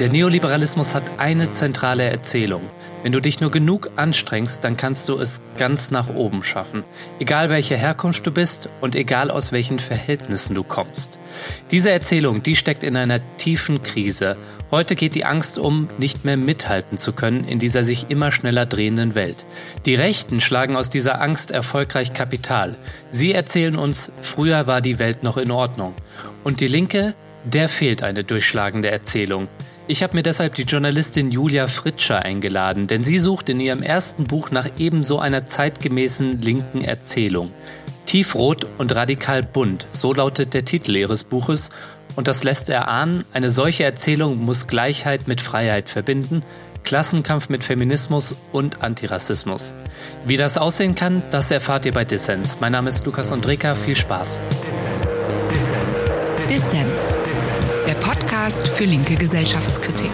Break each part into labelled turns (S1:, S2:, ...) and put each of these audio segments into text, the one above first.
S1: Der Neoliberalismus hat eine zentrale Erzählung. Wenn du dich nur genug anstrengst, dann kannst du es ganz nach oben schaffen. Egal welche Herkunft du bist und egal aus welchen Verhältnissen du kommst. Diese Erzählung, die steckt in einer tiefen Krise. Heute geht die Angst um, nicht mehr mithalten zu können in dieser sich immer schneller drehenden Welt. Die Rechten schlagen aus dieser Angst erfolgreich Kapital. Sie erzählen uns, früher war die Welt noch in Ordnung. Und die Linke, der fehlt eine durchschlagende Erzählung. Ich habe mir deshalb die Journalistin Julia Fritscher eingeladen, denn sie sucht in ihrem ersten Buch nach ebenso einer zeitgemäßen linken Erzählung. Tiefrot und radikal bunt, so lautet der Titel ihres Buches, und das lässt erahnen, eine solche Erzählung muss Gleichheit mit Freiheit verbinden, Klassenkampf mit Feminismus und Antirassismus. Wie das aussehen kann, das erfahrt ihr bei Dissens. Mein Name ist Lukas Andreka, viel Spaß.
S2: Dissens Podcast für linke Gesellschaftskritik.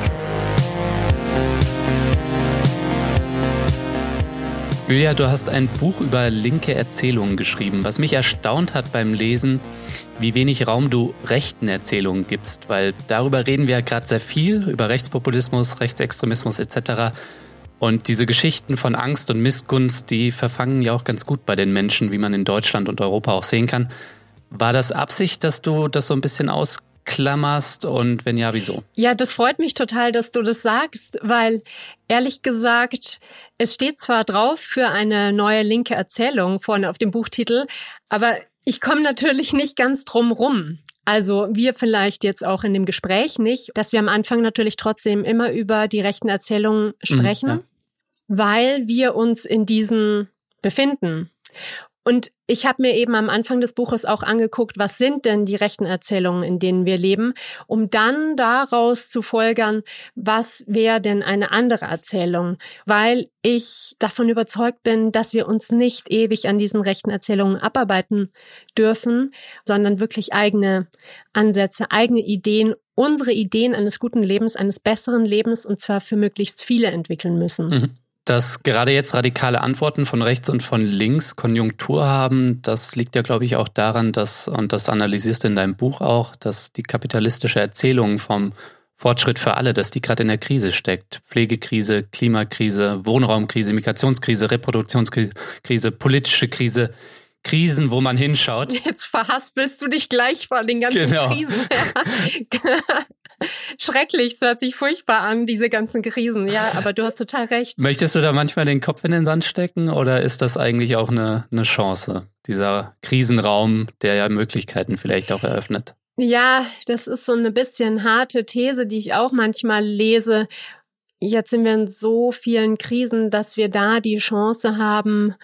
S1: Julia, du hast ein Buch über linke Erzählungen geschrieben, was mich erstaunt hat beim Lesen, wie wenig Raum du rechten Erzählungen gibst, weil darüber reden wir ja gerade sehr viel, über Rechtspopulismus, Rechtsextremismus etc. Und diese Geschichten von Angst und Missgunst, die verfangen ja auch ganz gut bei den Menschen, wie man in Deutschland und Europa auch sehen kann. War das Absicht, dass du das so ein bisschen aus klammerst und wenn ja, wieso?
S3: Ja, das freut mich total, dass du das sagst, weil ehrlich gesagt, es steht zwar drauf für eine neue linke Erzählung vorne auf dem Buchtitel, aber ich komme natürlich nicht ganz drum rum. Also wir vielleicht jetzt auch in dem Gespräch nicht, dass wir am Anfang natürlich trotzdem immer über die rechten Erzählungen mhm, sprechen, mhm, ja. weil wir uns in diesen befinden. Und ich habe mir eben am Anfang des Buches auch angeguckt, was sind denn die rechten Erzählungen, in denen wir leben, um dann daraus zu folgern, was wäre denn eine andere Erzählung, weil ich davon überzeugt bin, dass wir uns nicht ewig an diesen rechten Erzählungen abarbeiten dürfen, sondern wirklich eigene Ansätze, eigene Ideen, unsere Ideen eines guten Lebens, eines besseren Lebens und zwar für möglichst viele entwickeln müssen. Mhm.
S1: Dass gerade jetzt radikale Antworten von rechts und von links Konjunktur haben, das liegt ja, glaube ich, auch daran, dass, und das analysierst du in deinem Buch auch, dass die kapitalistische Erzählung vom Fortschritt für alle, dass die gerade in der Krise steckt. Pflegekrise, Klimakrise, Wohnraumkrise, Migrationskrise, Reproduktionskrise, politische Krise. Krisen, wo man hinschaut.
S3: Jetzt verhaspelst du dich gleich vor den ganzen genau. Krisen. Schrecklich, es hört sich furchtbar an, diese ganzen Krisen. Ja, aber du hast total recht.
S1: Möchtest du da manchmal den Kopf in den Sand stecken oder ist das eigentlich auch eine, eine Chance, dieser Krisenraum, der ja Möglichkeiten vielleicht auch eröffnet?
S3: Ja, das ist so eine bisschen harte These, die ich auch manchmal lese. Jetzt sind wir in so vielen Krisen, dass wir da die Chance haben,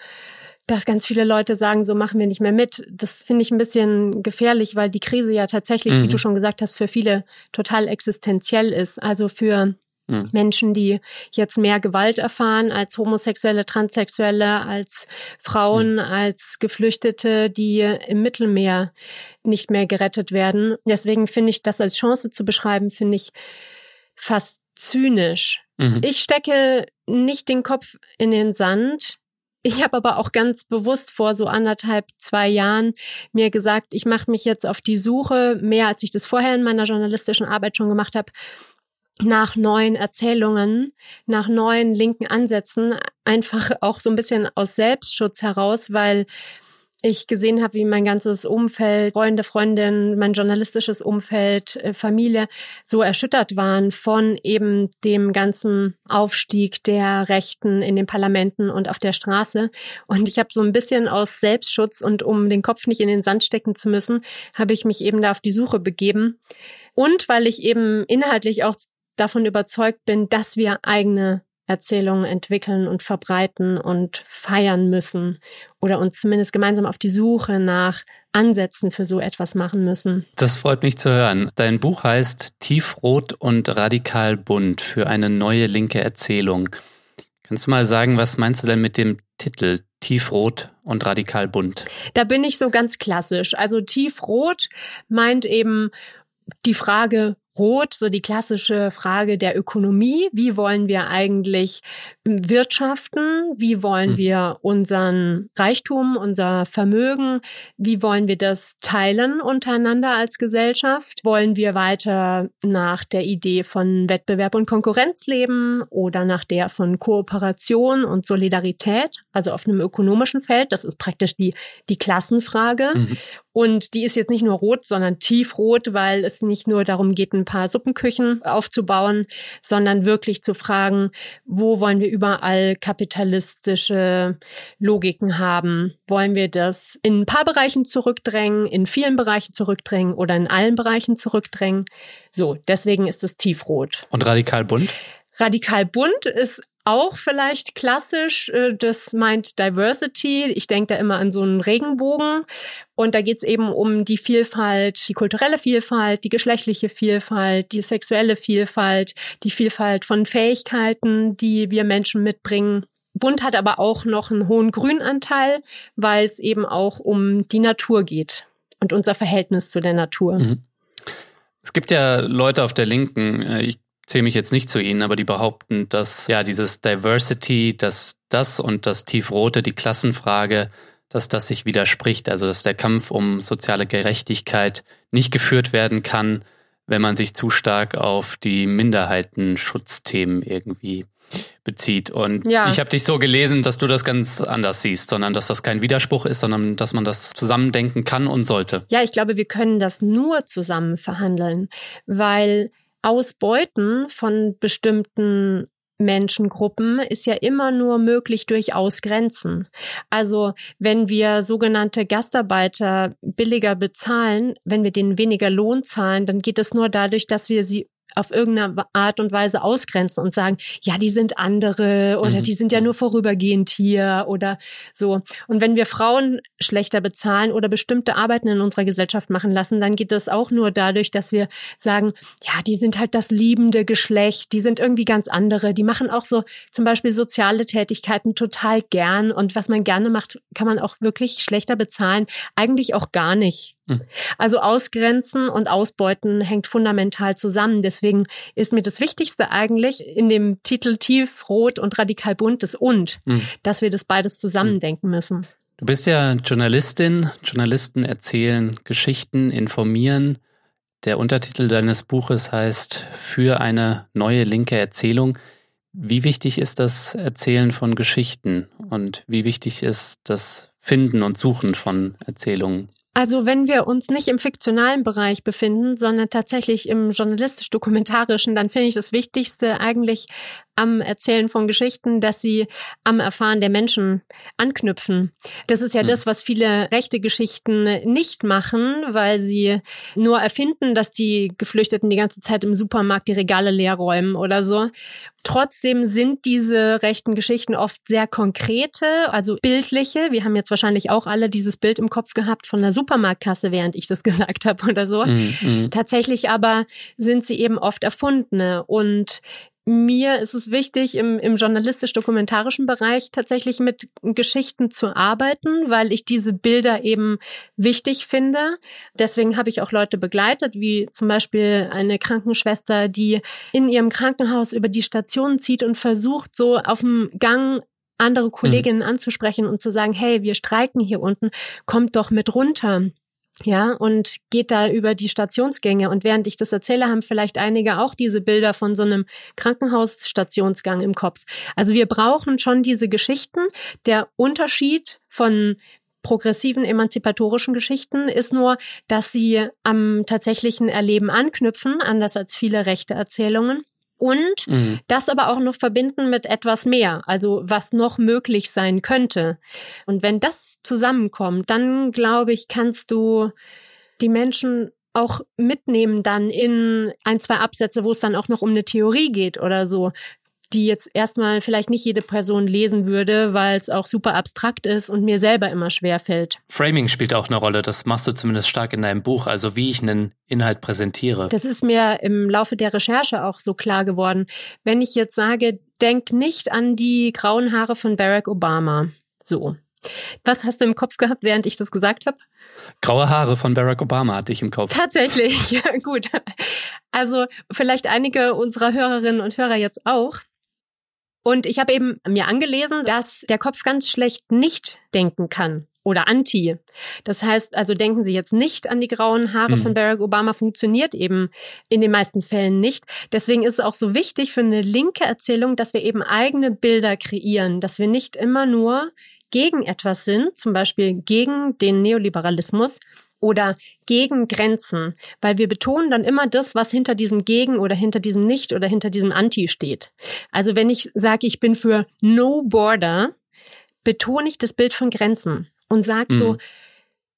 S3: dass ganz viele Leute sagen, so machen wir nicht mehr mit. Das finde ich ein bisschen gefährlich, weil die Krise ja tatsächlich, mhm. wie du schon gesagt hast, für viele total existenziell ist. Also für mhm. Menschen, die jetzt mehr Gewalt erfahren als Homosexuelle, Transsexuelle, als Frauen, mhm. als Geflüchtete, die im Mittelmeer nicht mehr gerettet werden. Deswegen finde ich das als Chance zu beschreiben, finde ich fast zynisch. Mhm. Ich stecke nicht den Kopf in den Sand. Ich habe aber auch ganz bewusst vor so anderthalb, zwei Jahren mir gesagt, ich mache mich jetzt auf die Suche, mehr als ich das vorher in meiner journalistischen Arbeit schon gemacht habe, nach neuen Erzählungen, nach neuen linken Ansätzen, einfach auch so ein bisschen aus Selbstschutz heraus, weil ich gesehen habe, wie mein ganzes Umfeld, Freunde, Freundinnen, mein journalistisches Umfeld, äh, Familie so erschüttert waren von eben dem ganzen Aufstieg der Rechten in den Parlamenten und auf der Straße. Und ich habe so ein bisschen aus Selbstschutz und um den Kopf nicht in den Sand stecken zu müssen, habe ich mich eben da auf die Suche begeben. Und weil ich eben inhaltlich auch davon überzeugt bin, dass wir eigene Erzählungen entwickeln und verbreiten und feiern müssen oder uns zumindest gemeinsam auf die Suche nach Ansätzen für so etwas machen müssen.
S1: Das freut mich zu hören. Dein Buch heißt Tiefrot und radikal bunt für eine neue linke Erzählung. Kannst du mal sagen, was meinst du denn mit dem Titel Tiefrot und radikal bunt?
S3: Da bin ich so ganz klassisch. Also Tiefrot meint eben die Frage, Rot, so die klassische Frage der Ökonomie. Wie wollen wir eigentlich wirtschaften? Wie wollen mhm. wir unseren Reichtum, unser Vermögen, wie wollen wir das teilen untereinander als Gesellschaft? Wollen wir weiter nach der Idee von Wettbewerb und Konkurrenz leben oder nach der von Kooperation und Solidarität, also auf einem ökonomischen Feld? Das ist praktisch die, die Klassenfrage. Mhm. Und die ist jetzt nicht nur rot, sondern tiefrot, weil es nicht nur darum geht, ein paar Suppenküchen aufzubauen, sondern wirklich zu fragen, wo wollen wir überall kapitalistische Logiken haben? Wollen wir das in ein paar Bereichen zurückdrängen, in vielen Bereichen zurückdrängen oder in allen Bereichen zurückdrängen? So, deswegen ist es tiefrot.
S1: Und radikal bunt?
S3: Radikal bunt ist auch vielleicht klassisch, äh, das meint Diversity. Ich denke da immer an so einen Regenbogen. Und da geht es eben um die Vielfalt, die kulturelle Vielfalt, die geschlechtliche Vielfalt, die sexuelle Vielfalt, die Vielfalt von Fähigkeiten, die wir Menschen mitbringen. Bunt hat aber auch noch einen hohen Grünanteil, weil es eben auch um die Natur geht und unser Verhältnis zu der Natur. Mhm.
S1: Es gibt ja Leute auf der Linken, äh, ich zähle mich jetzt nicht zu ihnen, aber die behaupten, dass ja dieses Diversity, dass das und das Tiefrote, die Klassenfrage, dass das sich widerspricht. Also dass der Kampf um soziale Gerechtigkeit nicht geführt werden kann, wenn man sich zu stark auf die Minderheitenschutzthemen irgendwie bezieht. Und ja. ich habe dich so gelesen, dass du das ganz anders siehst, sondern dass das kein Widerspruch ist, sondern dass man das zusammendenken kann und sollte.
S3: Ja, ich glaube, wir können das nur zusammen verhandeln, weil Ausbeuten von bestimmten Menschengruppen ist ja immer nur möglich durch Ausgrenzen. Also wenn wir sogenannte Gastarbeiter billiger bezahlen, wenn wir denen weniger Lohn zahlen, dann geht es nur dadurch, dass wir sie auf irgendeine Art und Weise ausgrenzen und sagen, ja, die sind andere oder mhm. die sind ja nur vorübergehend hier oder so. Und wenn wir Frauen schlechter bezahlen oder bestimmte Arbeiten in unserer Gesellschaft machen lassen, dann geht das auch nur dadurch, dass wir sagen, ja, die sind halt das liebende Geschlecht, die sind irgendwie ganz andere, die machen auch so zum Beispiel soziale Tätigkeiten total gern und was man gerne macht, kann man auch wirklich schlechter bezahlen, eigentlich auch gar nicht. Hm. Also Ausgrenzen und Ausbeuten hängt fundamental zusammen. Deswegen ist mir das Wichtigste eigentlich in dem Titel Tief, Rot und Radikal Bunt das Und, mhm. dass wir das beides zusammendenken müssen.
S1: Du bist ja Journalistin. Journalisten erzählen Geschichten, informieren. Der Untertitel deines Buches heißt Für eine neue linke Erzählung. Wie wichtig ist das Erzählen von Geschichten und wie wichtig ist das Finden und Suchen von Erzählungen?
S3: Also wenn wir uns nicht im fiktionalen Bereich befinden, sondern tatsächlich im journalistisch-dokumentarischen, dann finde ich das Wichtigste eigentlich am Erzählen von Geschichten, dass sie am Erfahren der Menschen anknüpfen. Das ist ja mhm. das, was viele rechte Geschichten nicht machen, weil sie nur erfinden, dass die Geflüchteten die ganze Zeit im Supermarkt die Regale leer räumen oder so. Trotzdem sind diese rechten Geschichten oft sehr konkrete, also bildliche. Wir haben jetzt wahrscheinlich auch alle dieses Bild im Kopf gehabt von der Supermarktkasse, während ich das gesagt habe oder so. Mhm. Tatsächlich aber sind sie eben oft erfundene und mir ist es wichtig, im, im journalistisch-dokumentarischen Bereich tatsächlich mit Geschichten zu arbeiten, weil ich diese Bilder eben wichtig finde. Deswegen habe ich auch Leute begleitet, wie zum Beispiel eine Krankenschwester, die in ihrem Krankenhaus über die Station zieht und versucht, so auf dem Gang andere Kolleginnen mhm. anzusprechen und zu sagen, hey, wir streiken hier unten, kommt doch mit runter. Ja, und geht da über die Stationsgänge. Und während ich das erzähle, haben vielleicht einige auch diese Bilder von so einem Krankenhausstationsgang im Kopf. Also wir brauchen schon diese Geschichten. Der Unterschied von progressiven emanzipatorischen Geschichten ist nur, dass sie am tatsächlichen Erleben anknüpfen, anders als viele rechte Erzählungen und mhm. das aber auch noch verbinden mit etwas mehr, also was noch möglich sein könnte. Und wenn das zusammenkommt, dann glaube ich, kannst du die Menschen auch mitnehmen dann in ein, zwei Absätze, wo es dann auch noch um eine Theorie geht oder so die jetzt erstmal vielleicht nicht jede Person lesen würde, weil es auch super abstrakt ist und mir selber immer schwer fällt.
S1: Framing spielt auch eine Rolle. Das machst du zumindest stark in deinem Buch, also wie ich einen Inhalt präsentiere.
S3: Das ist mir im Laufe der Recherche auch so klar geworden. Wenn ich jetzt sage, denk nicht an die grauen Haare von Barack Obama. So. Was hast du im Kopf gehabt, während ich das gesagt habe?
S1: Graue Haare von Barack Obama hatte ich im Kopf.
S3: Tatsächlich, ja, gut. Also vielleicht einige unserer Hörerinnen und Hörer jetzt auch. Und ich habe eben mir angelesen, dass der Kopf ganz schlecht nicht denken kann oder anti. Das heißt, also denken Sie jetzt nicht an die grauen Haare mhm. von Barack Obama, funktioniert eben in den meisten Fällen nicht. Deswegen ist es auch so wichtig für eine linke Erzählung, dass wir eben eigene Bilder kreieren, dass wir nicht immer nur gegen etwas sind, zum Beispiel gegen den Neoliberalismus oder gegen Grenzen, weil wir betonen dann immer das, was hinter diesem Gegen oder hinter diesem Nicht oder hinter diesem Anti steht. Also wenn ich sage, ich bin für No Border, betone ich das Bild von Grenzen und sag so, mhm.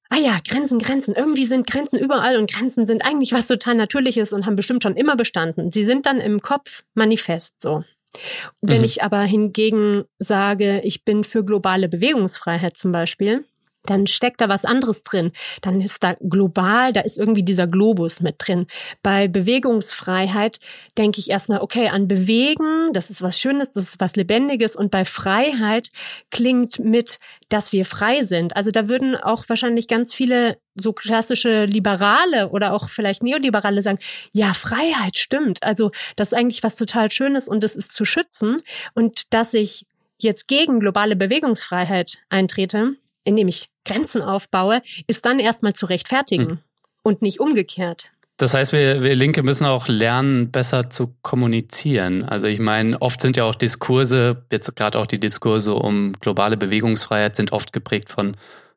S3: ah ja, Grenzen, Grenzen, irgendwie sind Grenzen überall und Grenzen sind eigentlich was total Natürliches und haben bestimmt schon immer bestanden. Sie sind dann im Kopf manifest so. Wenn mhm. ich aber hingegen sage, ich bin für globale Bewegungsfreiheit zum Beispiel, dann steckt da was anderes drin. Dann ist da global, da ist irgendwie dieser Globus mit drin. Bei Bewegungsfreiheit denke ich erstmal, okay, an Bewegen, das ist was Schönes, das ist was Lebendiges. Und bei Freiheit klingt mit, dass wir frei sind. Also da würden auch wahrscheinlich ganz viele so klassische Liberale oder auch vielleicht Neoliberale sagen, ja, Freiheit stimmt. Also das ist eigentlich was total Schönes und das ist zu schützen. Und dass ich jetzt gegen globale Bewegungsfreiheit eintrete, indem ich Grenzen aufbaue, ist dann erstmal zu rechtfertigen hm. und nicht umgekehrt.
S1: Das heißt, wir, wir Linke müssen auch lernen, besser zu kommunizieren. Also ich meine, oft sind ja auch Diskurse, jetzt gerade auch die Diskurse um globale Bewegungsfreiheit, sind oft geprägt von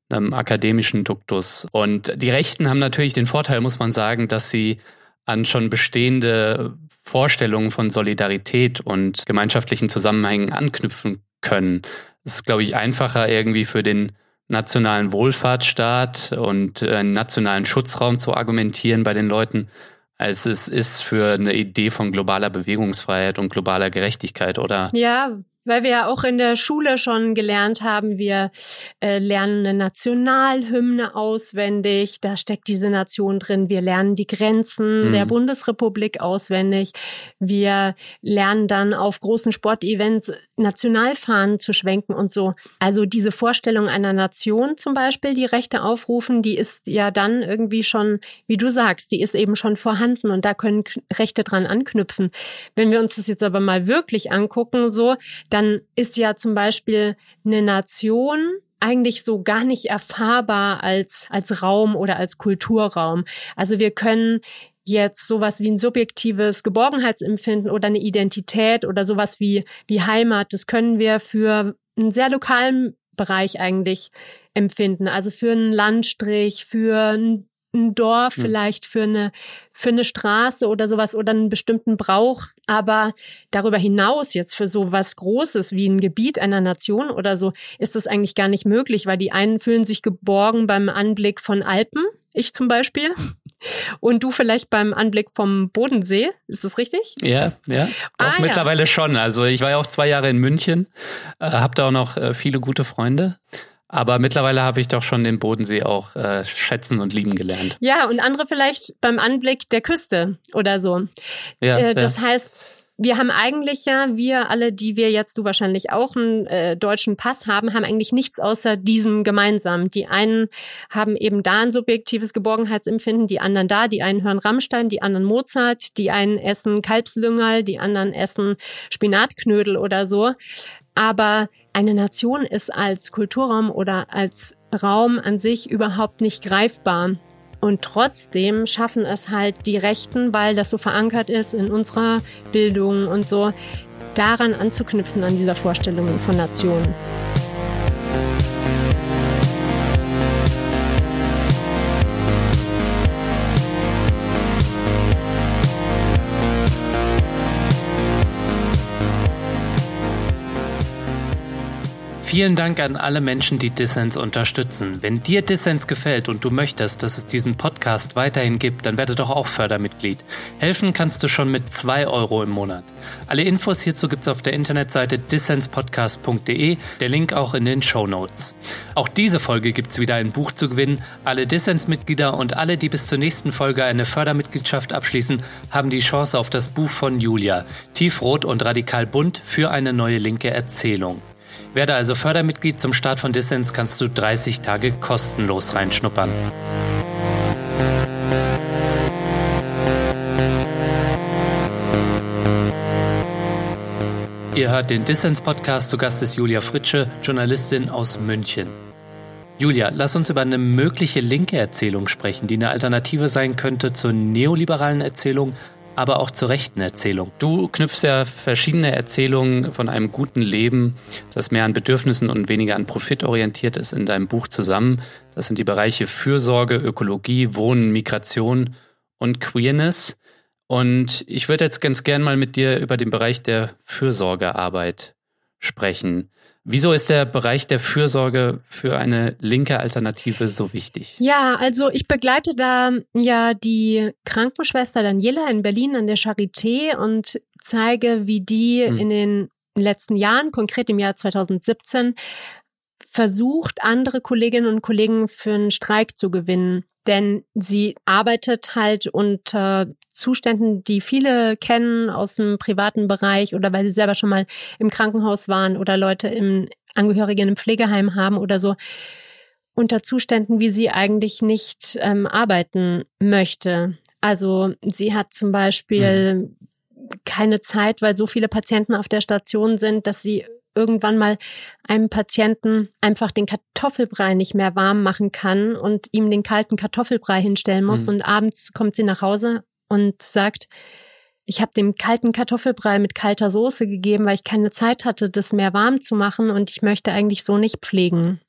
S1: einem akademischen Duktus. Und die Rechten haben natürlich den Vorteil, muss man sagen, dass sie an schon bestehende Vorstellungen von Solidarität und gemeinschaftlichen Zusammenhängen anknüpfen können. Es ist, glaube ich, einfacher irgendwie für den nationalen Wohlfahrtsstaat und äh, einen nationalen Schutzraum zu argumentieren bei den Leuten, als es ist für eine Idee von globaler Bewegungsfreiheit und globaler Gerechtigkeit, oder?
S3: Ja, weil wir ja auch in der Schule schon gelernt haben, wir äh, lernen eine Nationalhymne auswendig, da steckt diese Nation drin. Wir lernen die Grenzen mhm. der Bundesrepublik auswendig. Wir lernen dann auf großen Sportevents Nationalfahnen zu schwenken und so. Also diese Vorstellung einer Nation zum Beispiel, die Rechte aufrufen, die ist ja dann irgendwie schon, wie du sagst, die ist eben schon vorhanden und da können Rechte dran anknüpfen. Wenn wir uns das jetzt aber mal wirklich angucken, so, dann ist ja zum Beispiel eine Nation eigentlich so gar nicht erfahrbar als, als Raum oder als Kulturraum. Also wir können jetzt sowas wie ein subjektives Geborgenheitsempfinden oder eine Identität oder sowas wie, wie Heimat, das können wir für einen sehr lokalen Bereich eigentlich empfinden. Also für einen Landstrich, für ein ein Dorf, hm. vielleicht für eine, für eine Straße oder sowas oder einen bestimmten Brauch. Aber darüber hinaus jetzt für so was Großes wie ein Gebiet einer Nation oder so ist das eigentlich gar nicht möglich, weil die einen fühlen sich geborgen beim Anblick von Alpen, ich zum Beispiel. Und du vielleicht beim Anblick vom Bodensee, ist das richtig?
S1: Ja, ja. Doch, ah, mittlerweile ja. schon. Also ich war ja auch zwei Jahre in München, äh, habe da auch noch äh, viele gute Freunde. Aber mittlerweile habe ich doch schon den Bodensee auch äh, schätzen und lieben gelernt.
S3: Ja, und andere vielleicht beim Anblick der Küste oder so. Ja, äh, das ja. heißt, wir haben eigentlich ja, wir alle, die wir jetzt, du wahrscheinlich auch einen äh, deutschen Pass haben, haben eigentlich nichts außer diesem gemeinsam. Die einen haben eben da ein subjektives Geborgenheitsempfinden, die anderen da, die einen hören Rammstein, die anderen Mozart, die einen essen Kalbslüngerl, die anderen essen Spinatknödel oder so. Aber eine Nation ist als Kulturraum oder als Raum an sich überhaupt nicht greifbar. Und trotzdem schaffen es halt die Rechten, weil das so verankert ist in unserer Bildung und so, daran anzuknüpfen an dieser Vorstellung von Nationen.
S1: Vielen Dank an alle Menschen, die Dissens unterstützen. Wenn dir Dissens gefällt und du möchtest, dass es diesen Podcast weiterhin gibt, dann werde doch auch Fördermitglied. Helfen kannst du schon mit zwei Euro im Monat. Alle Infos hierzu gibt's auf der Internetseite dissenspodcast.de, der Link auch in den Show Notes. Auch diese Folge gibt's wieder ein Buch zu gewinnen. Alle Dissens-Mitglieder und alle, die bis zur nächsten Folge eine Fördermitgliedschaft abschließen, haben die Chance auf das Buch von Julia, Tiefrot und radikal bunt für eine neue linke Erzählung. Werde also Fördermitglied zum Start von Dissens kannst du 30 Tage kostenlos reinschnuppern. Ihr hört den Dissens-Podcast. Zu Gast ist Julia Fritsche, Journalistin aus München. Julia, lass uns über eine mögliche linke Erzählung sprechen, die eine Alternative sein könnte zur neoliberalen Erzählung, aber auch zur rechten Erzählung. Du knüpfst ja verschiedene Erzählungen von einem guten Leben, das mehr an Bedürfnissen und weniger an Profit orientiert ist, in deinem Buch zusammen. Das sind die Bereiche Fürsorge, Ökologie, Wohnen, Migration und Queerness. Und ich würde jetzt ganz gern mal mit dir über den Bereich der Fürsorgearbeit sprechen. Wieso ist der Bereich der Fürsorge für eine linke Alternative so wichtig?
S3: Ja, also ich begleite da ja die Krankenschwester Daniela in Berlin an der Charité und zeige, wie die hm. in den letzten Jahren, konkret im Jahr 2017, versucht, andere Kolleginnen und Kollegen für einen Streik zu gewinnen. Denn sie arbeitet halt unter Zuständen, die viele kennen aus dem privaten Bereich oder weil sie selber schon mal im Krankenhaus waren oder Leute im Angehörigen im Pflegeheim haben oder so, unter Zuständen, wie sie eigentlich nicht ähm, arbeiten möchte. Also sie hat zum Beispiel mhm. keine Zeit, weil so viele Patienten auf der Station sind, dass sie irgendwann mal einem Patienten einfach den Kartoffelbrei nicht mehr warm machen kann und ihm den kalten Kartoffelbrei hinstellen muss. Mhm. Und abends kommt sie nach Hause und sagt, ich habe dem kalten Kartoffelbrei mit kalter Soße gegeben, weil ich keine Zeit hatte, das mehr warm zu machen und ich möchte eigentlich so nicht pflegen.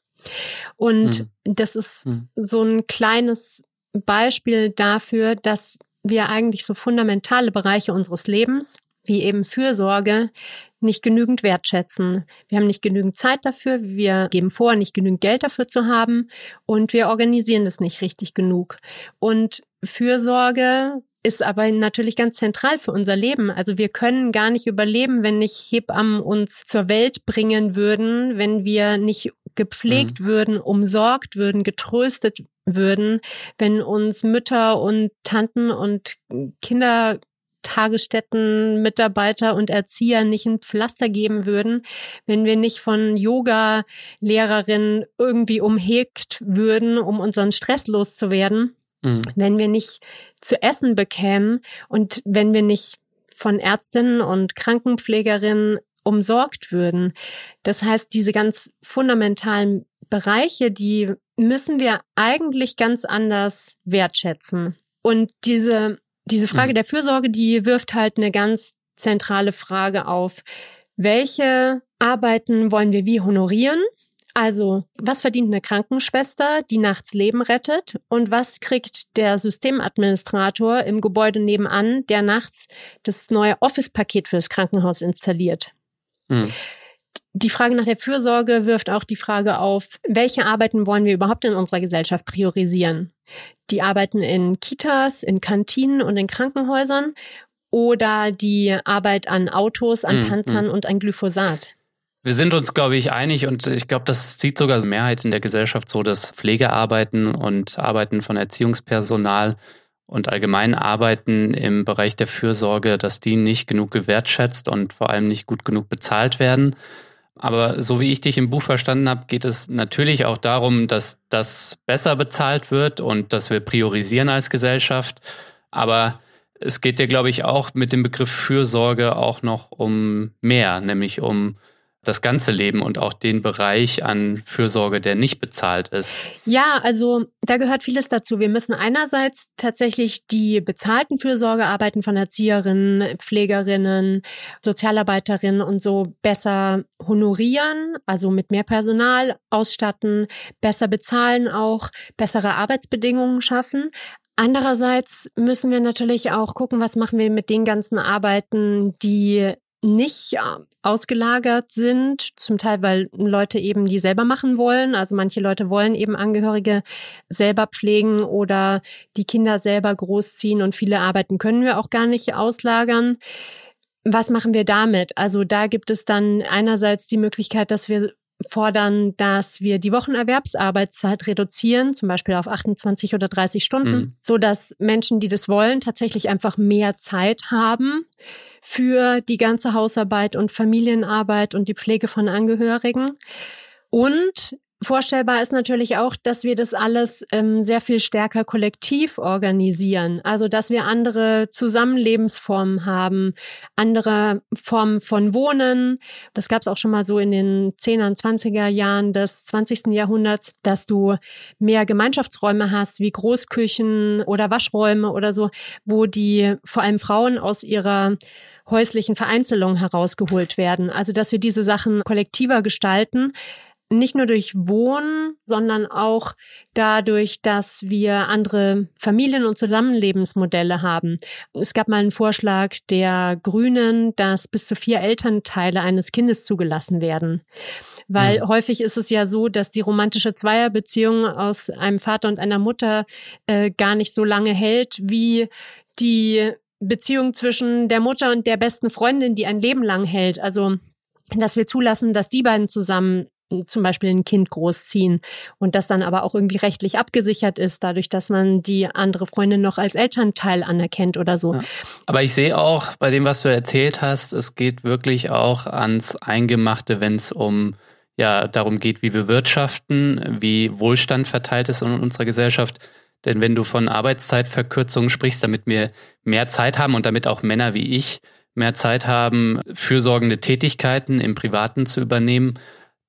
S3: Und mhm. das ist mhm. so ein kleines Beispiel dafür, dass wir eigentlich so fundamentale Bereiche unseres Lebens, wie eben Fürsorge, nicht genügend wertschätzen. Wir haben nicht genügend Zeit dafür, wir geben vor, nicht genügend Geld dafür zu haben und wir organisieren das nicht richtig genug. Und Fürsorge ist aber natürlich ganz zentral für unser Leben. Also wir können gar nicht überleben, wenn nicht Hebammen uns zur Welt bringen würden, wenn wir nicht gepflegt mhm. würden, umsorgt würden, getröstet würden, wenn uns Mütter und Tanten und Kinder Tagesstätten, Mitarbeiter und Erzieher nicht ein Pflaster geben würden, wenn wir nicht von Yoga-Lehrerinnen irgendwie umhegt würden, um unseren Stress loszuwerden, mhm. wenn wir nicht zu essen bekämen und wenn wir nicht von Ärztinnen und Krankenpflegerinnen umsorgt würden. Das heißt, diese ganz fundamentalen Bereiche, die müssen wir eigentlich ganz anders wertschätzen. Und diese diese Frage mhm. der Fürsorge, die wirft halt eine ganz zentrale Frage auf. Welche Arbeiten wollen wir wie honorieren? Also, was verdient eine Krankenschwester, die nachts Leben rettet? Und was kriegt der Systemadministrator im Gebäude nebenan, der nachts das neue Office-Paket fürs Krankenhaus installiert? Mhm die Frage nach der Fürsorge wirft auch die Frage auf, welche Arbeiten wollen wir überhaupt in unserer Gesellschaft priorisieren? Die Arbeiten in Kitas, in Kantinen und in Krankenhäusern oder die Arbeit an Autos, an mhm. Panzern und an Glyphosat?
S1: Wir sind uns, glaube ich, einig und ich glaube, das sieht sogar die Mehrheit in der Gesellschaft so, dass Pflegearbeiten und Arbeiten von Erziehungspersonal und allgemein Arbeiten im Bereich der Fürsorge, dass die nicht genug gewertschätzt und vor allem nicht gut genug bezahlt werden. Aber so wie ich dich im Buch verstanden habe, geht es natürlich auch darum, dass das besser bezahlt wird und dass wir priorisieren als Gesellschaft. Aber es geht dir, glaube ich, auch mit dem Begriff Fürsorge auch noch um mehr, nämlich um das ganze Leben und auch den Bereich an Fürsorge, der nicht bezahlt ist?
S3: Ja, also da gehört vieles dazu. Wir müssen einerseits tatsächlich die bezahlten Fürsorgearbeiten von Erzieherinnen, Pflegerinnen, Sozialarbeiterinnen und so besser honorieren, also mit mehr Personal ausstatten, besser bezahlen auch, bessere Arbeitsbedingungen schaffen. Andererseits müssen wir natürlich auch gucken, was machen wir mit den ganzen Arbeiten, die nicht ausgelagert sind, zum Teil weil Leute eben die selber machen wollen. Also manche Leute wollen eben Angehörige selber pflegen oder die Kinder selber großziehen und viele Arbeiten können wir auch gar nicht auslagern. Was machen wir damit? Also da gibt es dann einerseits die Möglichkeit, dass wir fordern, dass wir die Wochenerwerbsarbeitszeit reduzieren, zum Beispiel auf 28 oder 30 Stunden, mhm. so dass Menschen, die das wollen, tatsächlich einfach mehr Zeit haben für die ganze Hausarbeit und Familienarbeit und die Pflege von Angehörigen. Und Vorstellbar ist natürlich auch, dass wir das alles ähm, sehr viel stärker kollektiv organisieren. Also, dass wir andere Zusammenlebensformen haben, andere Formen von Wohnen. Das gab es auch schon mal so in den 10er und 20er Jahren des 20. Jahrhunderts, dass du mehr Gemeinschaftsräume hast, wie Großküchen oder Waschräume oder so, wo die vor allem Frauen aus ihrer häuslichen Vereinzelung herausgeholt werden. Also, dass wir diese Sachen kollektiver gestalten, nicht nur durch Wohnen, sondern auch dadurch, dass wir andere Familien- und Zusammenlebensmodelle haben. Es gab mal einen Vorschlag der Grünen, dass bis zu vier Elternteile eines Kindes zugelassen werden. Weil mhm. häufig ist es ja so, dass die romantische Zweierbeziehung aus einem Vater und einer Mutter äh, gar nicht so lange hält, wie die Beziehung zwischen der Mutter und der besten Freundin, die ein Leben lang hält. Also dass wir zulassen, dass die beiden zusammen zum Beispiel ein Kind großziehen und das dann aber auch irgendwie rechtlich abgesichert ist, dadurch, dass man die andere Freundin noch als Elternteil anerkennt oder so. Ja.
S1: Aber ich sehe auch bei dem, was du erzählt hast, es geht wirklich auch ans Eingemachte, wenn es um ja darum geht, wie wir wirtschaften, wie Wohlstand verteilt ist in unserer Gesellschaft. Denn wenn du von Arbeitszeitverkürzungen sprichst, damit wir mehr Zeit haben und damit auch Männer wie ich mehr Zeit haben, fürsorgende Tätigkeiten im Privaten zu übernehmen,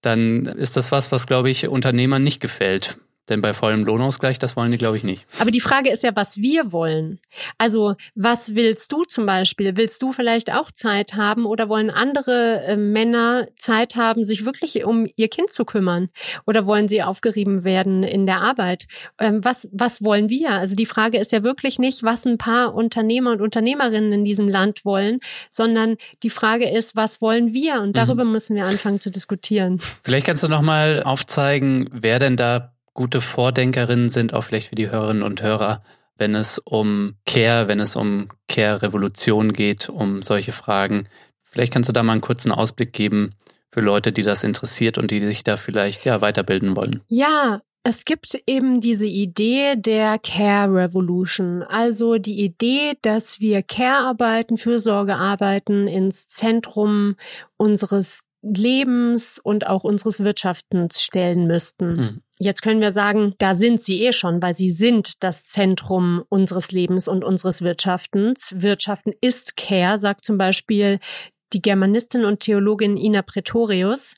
S1: dann ist das was, was, glaube ich, Unternehmern nicht gefällt. Denn bei vollem Lohnausgleich, das wollen die, glaube ich, nicht.
S3: Aber die Frage ist ja, was wir wollen. Also, was willst du zum Beispiel? Willst du vielleicht auch Zeit haben oder wollen andere äh, Männer Zeit haben, sich wirklich um ihr Kind zu kümmern? Oder wollen sie aufgerieben werden in der Arbeit? Ähm, was, was wollen wir? Also, die Frage ist ja wirklich nicht, was ein paar Unternehmer und Unternehmerinnen in diesem Land wollen, sondern die Frage ist, was wollen wir? Und darüber mhm. müssen wir anfangen zu diskutieren.
S1: Vielleicht kannst du noch mal aufzeigen, wer denn da gute Vordenkerinnen sind, auch vielleicht für die Hörerinnen und Hörer, wenn es um Care, wenn es um Care-Revolution geht, um solche Fragen. Vielleicht kannst du da mal einen kurzen Ausblick geben für Leute, die das interessiert und die sich da vielleicht ja weiterbilden wollen.
S3: Ja, es gibt eben diese Idee der Care Revolution, also die Idee, dass wir Care-Arbeiten, Fürsorgearbeiten ins Zentrum unseres Lebens und auch unseres Wirtschaftens stellen müssten. Mhm. Jetzt können wir sagen, da sind sie eh schon, weil sie sind das Zentrum unseres Lebens und unseres Wirtschaftens. Wirtschaften ist Care, sagt zum Beispiel die Germanistin und Theologin Ina Pretorius.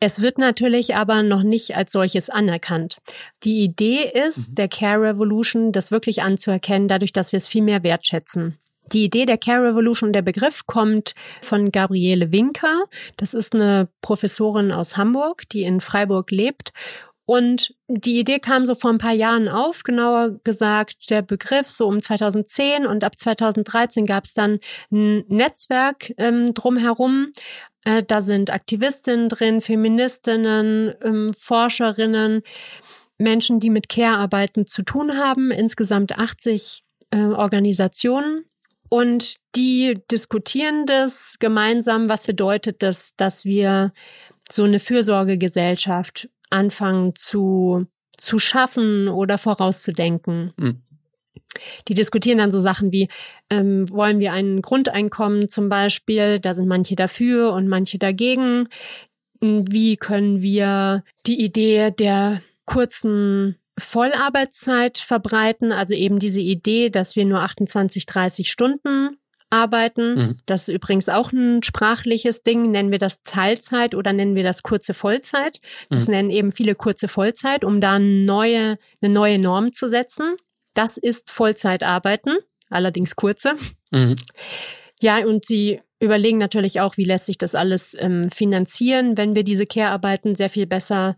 S3: Es wird natürlich aber noch nicht als solches anerkannt. Die Idee ist, mhm. der Care Revolution, das wirklich anzuerkennen, dadurch, dass wir es viel mehr wertschätzen. Die Idee der Care Revolution, der Begriff kommt von Gabriele Winker. Das ist eine Professorin aus Hamburg, die in Freiburg lebt. Und die Idee kam so vor ein paar Jahren auf, genauer gesagt der Begriff so um 2010 und ab 2013 gab es dann ein Netzwerk ähm, drumherum. Äh, da sind Aktivistinnen drin, Feministinnen, ähm, Forscherinnen, Menschen, die mit Care-Arbeiten zu tun haben, insgesamt 80 äh, Organisationen. Und die diskutieren das gemeinsam, was bedeutet das, dass wir so eine Fürsorgegesellschaft anfangen zu, zu schaffen oder vorauszudenken. Mhm. Die diskutieren dann so Sachen wie, ähm, wollen wir ein Grundeinkommen zum Beispiel? Da sind manche dafür und manche dagegen. Wie können wir die Idee der kurzen Vollarbeitszeit verbreiten, also eben diese Idee, dass wir nur 28, 30 Stunden arbeiten. Mhm. Das ist übrigens auch ein sprachliches Ding. Nennen wir das Teilzeit oder nennen wir das kurze Vollzeit? Das mhm. nennen eben viele kurze Vollzeit, um da eine neue, eine neue Norm zu setzen. Das ist Vollzeitarbeiten, allerdings kurze. Mhm. Ja, und sie überlegen natürlich auch, wie lässt sich das alles ähm, finanzieren, wenn wir diese Care-Arbeiten sehr viel besser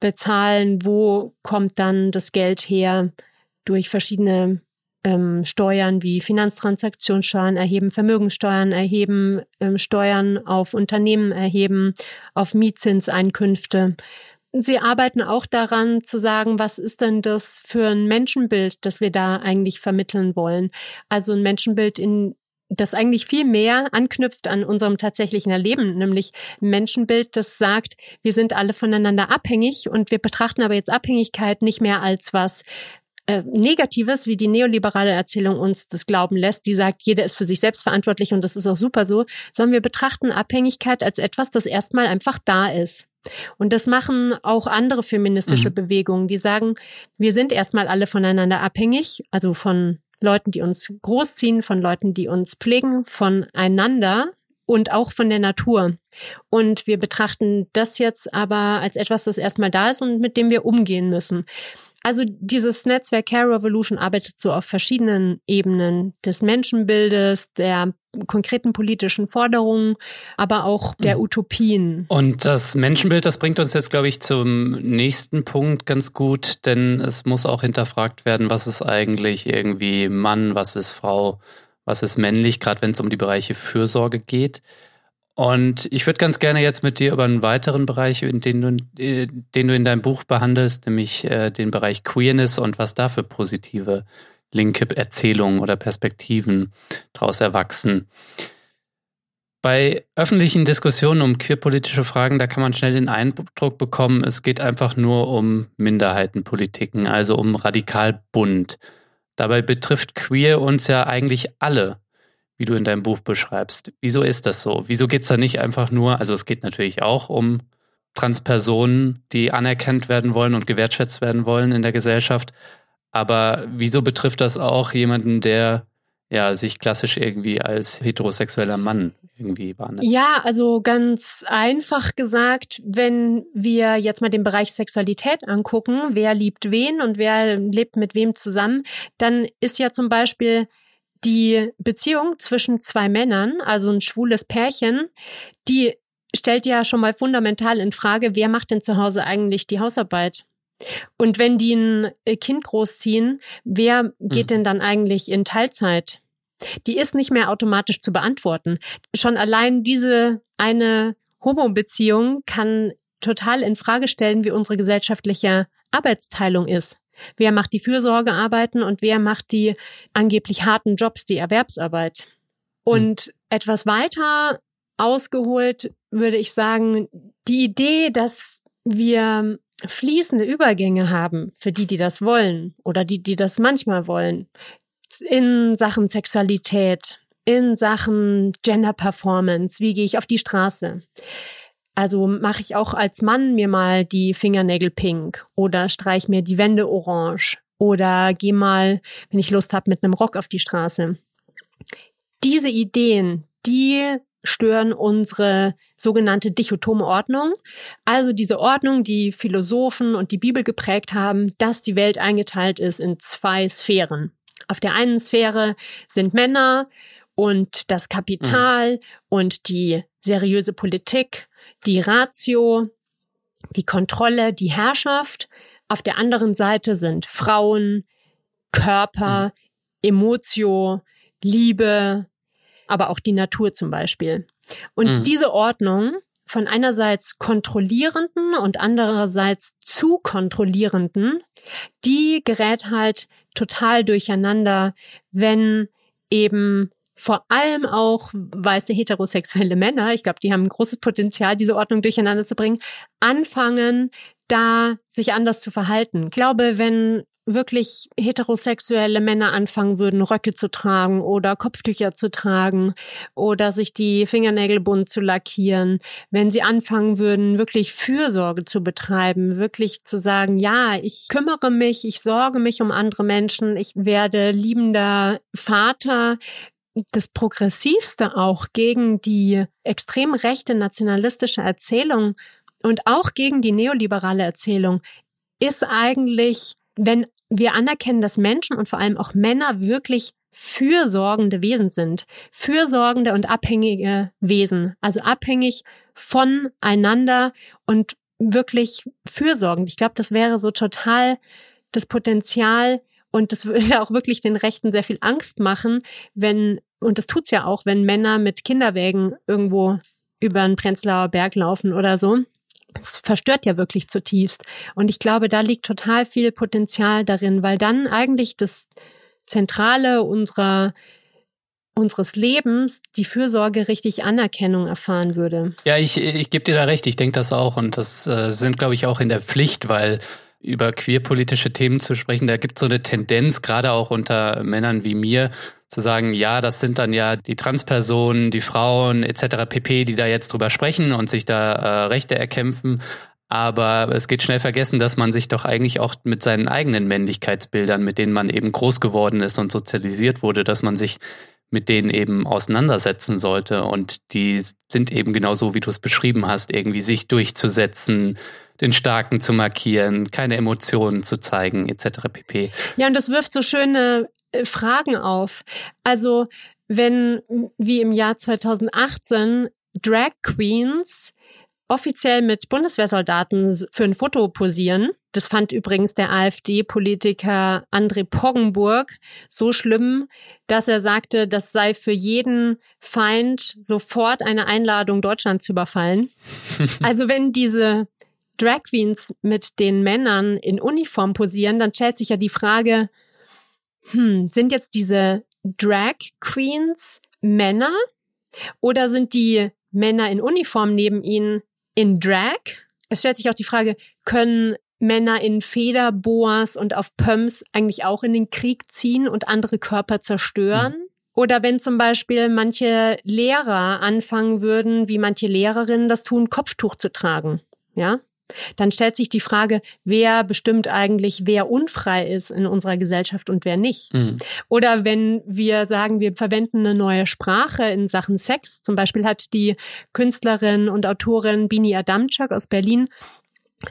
S3: bezahlen. Wo kommt dann das Geld her durch verschiedene ähm, Steuern wie Finanztransaktionssteuern erheben, Vermögenssteuern erheben, ähm, Steuern auf Unternehmen erheben, auf Mietzinseinkünfte. Sie arbeiten auch daran zu sagen, was ist denn das für ein Menschenbild, das wir da eigentlich vermitteln wollen? Also ein Menschenbild, in das eigentlich viel mehr anknüpft an unserem tatsächlichen Erleben, nämlich ein Menschenbild, das sagt, wir sind alle voneinander abhängig und wir betrachten aber jetzt Abhängigkeit nicht mehr als was äh, Negatives, wie die neoliberale Erzählung uns das glauben lässt, die sagt, jeder ist für sich selbst verantwortlich und das ist auch super so, sondern wir betrachten Abhängigkeit als etwas, das erstmal einfach da ist. Und das machen auch andere feministische
S1: Mhm.
S3: Bewegungen, die sagen, wir sind erstmal alle voneinander abhängig, also von Leuten, die uns großziehen, von Leuten, die uns pflegen, voneinander und auch von der Natur. Und wir betrachten das jetzt aber als etwas, das erstmal da ist und mit dem wir umgehen müssen. Also dieses Netzwerk Care Revolution arbeitet so auf verschiedenen Ebenen des Menschenbildes, der konkreten politischen Forderungen, aber auch der
S1: Mhm.
S3: Utopien.
S1: Und das Menschenbild, das bringt uns jetzt, glaube ich, zum nächsten Punkt ganz gut, denn es muss auch hinterfragt werden, was ist eigentlich irgendwie Mann, was ist Frau, was ist männlich, gerade wenn es um die Bereiche Fürsorge geht. Und ich würde ganz gerne jetzt mit dir über einen weiteren Bereich, in den du, äh, den du in deinem Buch behandelst, nämlich äh, den Bereich Queerness und was da für positive linke Erzählungen oder Perspektiven daraus erwachsen. Bei öffentlichen Diskussionen um queerpolitische Fragen, da kann man schnell den Eindruck bekommen, es geht einfach nur um Minderheitenpolitiken, also um radikal bunt. Dabei betrifft queer uns ja eigentlich alle, wie du in deinem Buch beschreibst. Wieso ist das so? Wieso geht es da nicht einfach nur, also es geht natürlich auch um Transpersonen, die anerkannt werden wollen und gewertschätzt werden wollen in der Gesellschaft, aber wieso betrifft das auch jemanden, der ja sich klassisch irgendwie als heterosexueller Mann irgendwie wahrnimmt?
S3: Ja, also ganz einfach gesagt, wenn wir jetzt mal den Bereich Sexualität angucken, wer liebt wen und wer lebt mit wem zusammen, dann ist ja zum Beispiel die Beziehung zwischen zwei Männern, also ein schwules Pärchen, die stellt ja schon mal fundamental in Frage, wer macht denn zu Hause eigentlich die Hausarbeit? Und wenn die ein Kind großziehen, wer geht
S1: Mhm.
S3: denn dann eigentlich in Teilzeit? Die ist nicht mehr automatisch zu beantworten. Schon allein diese eine Homo-Beziehung kann total in Frage stellen, wie unsere gesellschaftliche Arbeitsteilung ist. Wer macht die Fürsorgearbeiten und wer macht die angeblich harten Jobs, die Erwerbsarbeit? Und etwas weiter ausgeholt würde ich sagen, die Idee, dass wir fließende Übergänge haben für die, die das wollen oder die, die das manchmal wollen, in Sachen Sexualität, in Sachen Gender Performance, wie gehe ich auf die Straße? Also mache ich auch als Mann mir mal die Fingernägel pink oder streich mir die Wände orange oder geh mal, wenn ich Lust habe, mit einem Rock auf die Straße. Diese Ideen, die stören unsere sogenannte dichotome Ordnung. Also diese Ordnung, die Philosophen und die Bibel geprägt haben, dass die Welt eingeteilt ist in zwei Sphären. Auf der einen Sphäre sind Männer und das Kapital und die seriöse Politik, die Ratio, die Kontrolle, die Herrschaft. Auf der anderen Seite sind Frauen, Körper, Emotio, Liebe, aber auch die Natur zum Beispiel. Und
S1: Mhm.
S3: diese Ordnung von einerseits kontrollierenden und andererseits zu kontrollierenden, die gerät halt total durcheinander, wenn eben vor allem auch weiße heterosexuelle Männer, ich glaube, die haben ein großes Potenzial, diese Ordnung durcheinander zu bringen, anfangen, da sich anders zu verhalten. Ich glaube, wenn wirklich heterosexuelle Männer anfangen würden, Röcke zu tragen oder Kopftücher zu tragen oder sich die Fingernägel bunt zu lackieren, wenn sie anfangen würden, wirklich Fürsorge zu betreiben, wirklich zu sagen, ja, ich kümmere mich, ich sorge mich um andere Menschen, ich werde liebender Vater, das Progressivste auch gegen die extrem rechte nationalistische Erzählung und auch gegen die neoliberale Erzählung ist eigentlich, wenn wir anerkennen, dass Menschen und vor allem auch Männer wirklich fürsorgende Wesen sind. Fürsorgende und abhängige Wesen. Also abhängig voneinander und wirklich fürsorgend. Ich glaube, das wäre so total das Potenzial und das würde auch wirklich den Rechten sehr viel Angst machen, wenn, und das tut's ja auch, wenn Männer mit Kinderwägen irgendwo über einen Prenzlauer Berg laufen oder so. Das verstört ja wirklich zutiefst. Und ich glaube, da liegt total viel Potenzial darin, weil dann eigentlich das Zentrale unserer unseres Lebens die Fürsorge richtig Anerkennung erfahren würde.
S1: Ja, ich, ich gebe dir da recht. Ich denke das auch. Und das äh, sind, glaube ich, auch in der Pflicht, weil über queerpolitische Themen zu sprechen, da gibt es so eine Tendenz, gerade auch unter Männern wie mir, zu sagen, ja, das sind dann ja die Transpersonen, die Frauen etc. pp, die da jetzt drüber sprechen und sich da äh, Rechte erkämpfen. Aber es geht schnell vergessen, dass man sich doch eigentlich auch mit seinen eigenen Männlichkeitsbildern, mit denen man eben groß geworden ist und sozialisiert wurde, dass man sich mit denen eben auseinandersetzen sollte. Und die sind eben genauso, wie du es beschrieben hast, irgendwie sich durchzusetzen, den Starken zu markieren, keine Emotionen zu zeigen, etc. pp.
S3: Ja, und das wirft so schöne äh, Fragen auf. Also, wenn wie im Jahr 2018 Drag Queens offiziell mit Bundeswehrsoldaten für ein Foto posieren. Das fand übrigens der AfD-Politiker André Poggenburg so schlimm, dass er sagte, das sei für jeden Feind sofort eine Einladung, Deutschland zu überfallen. also wenn diese Drag Queens mit den Männern in Uniform posieren, dann stellt sich ja die Frage, hm, sind jetzt diese Drag Queens Männer oder sind die Männer in Uniform neben ihnen in Drag? Es stellt sich auch die Frage, können Männer in Federboas und auf Pumps eigentlich auch in den Krieg ziehen und andere Körper zerstören? Mhm. Oder wenn zum Beispiel manche Lehrer anfangen würden, wie manche Lehrerinnen das tun, Kopftuch zu tragen. Ja? Dann stellt sich die Frage, wer bestimmt eigentlich, wer unfrei ist in unserer Gesellschaft und wer nicht. Mhm. Oder wenn wir sagen, wir verwenden eine neue Sprache in Sachen Sex. Zum Beispiel hat die Künstlerin und Autorin Bini Adamczak aus Berlin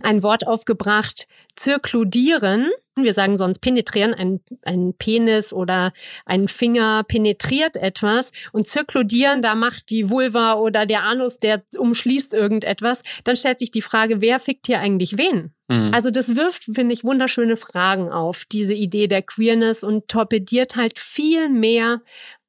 S3: ein Wort aufgebracht, zirkludieren. Wir sagen sonst penetrieren, ein, ein Penis oder ein Finger penetriert etwas und zirkludieren, da macht die Vulva oder der Anus, der umschließt irgendetwas. Dann stellt sich die Frage, wer fickt hier eigentlich wen? Mhm. Also das wirft, finde ich, wunderschöne Fragen auf, diese Idee der Queerness und torpediert halt viel mehr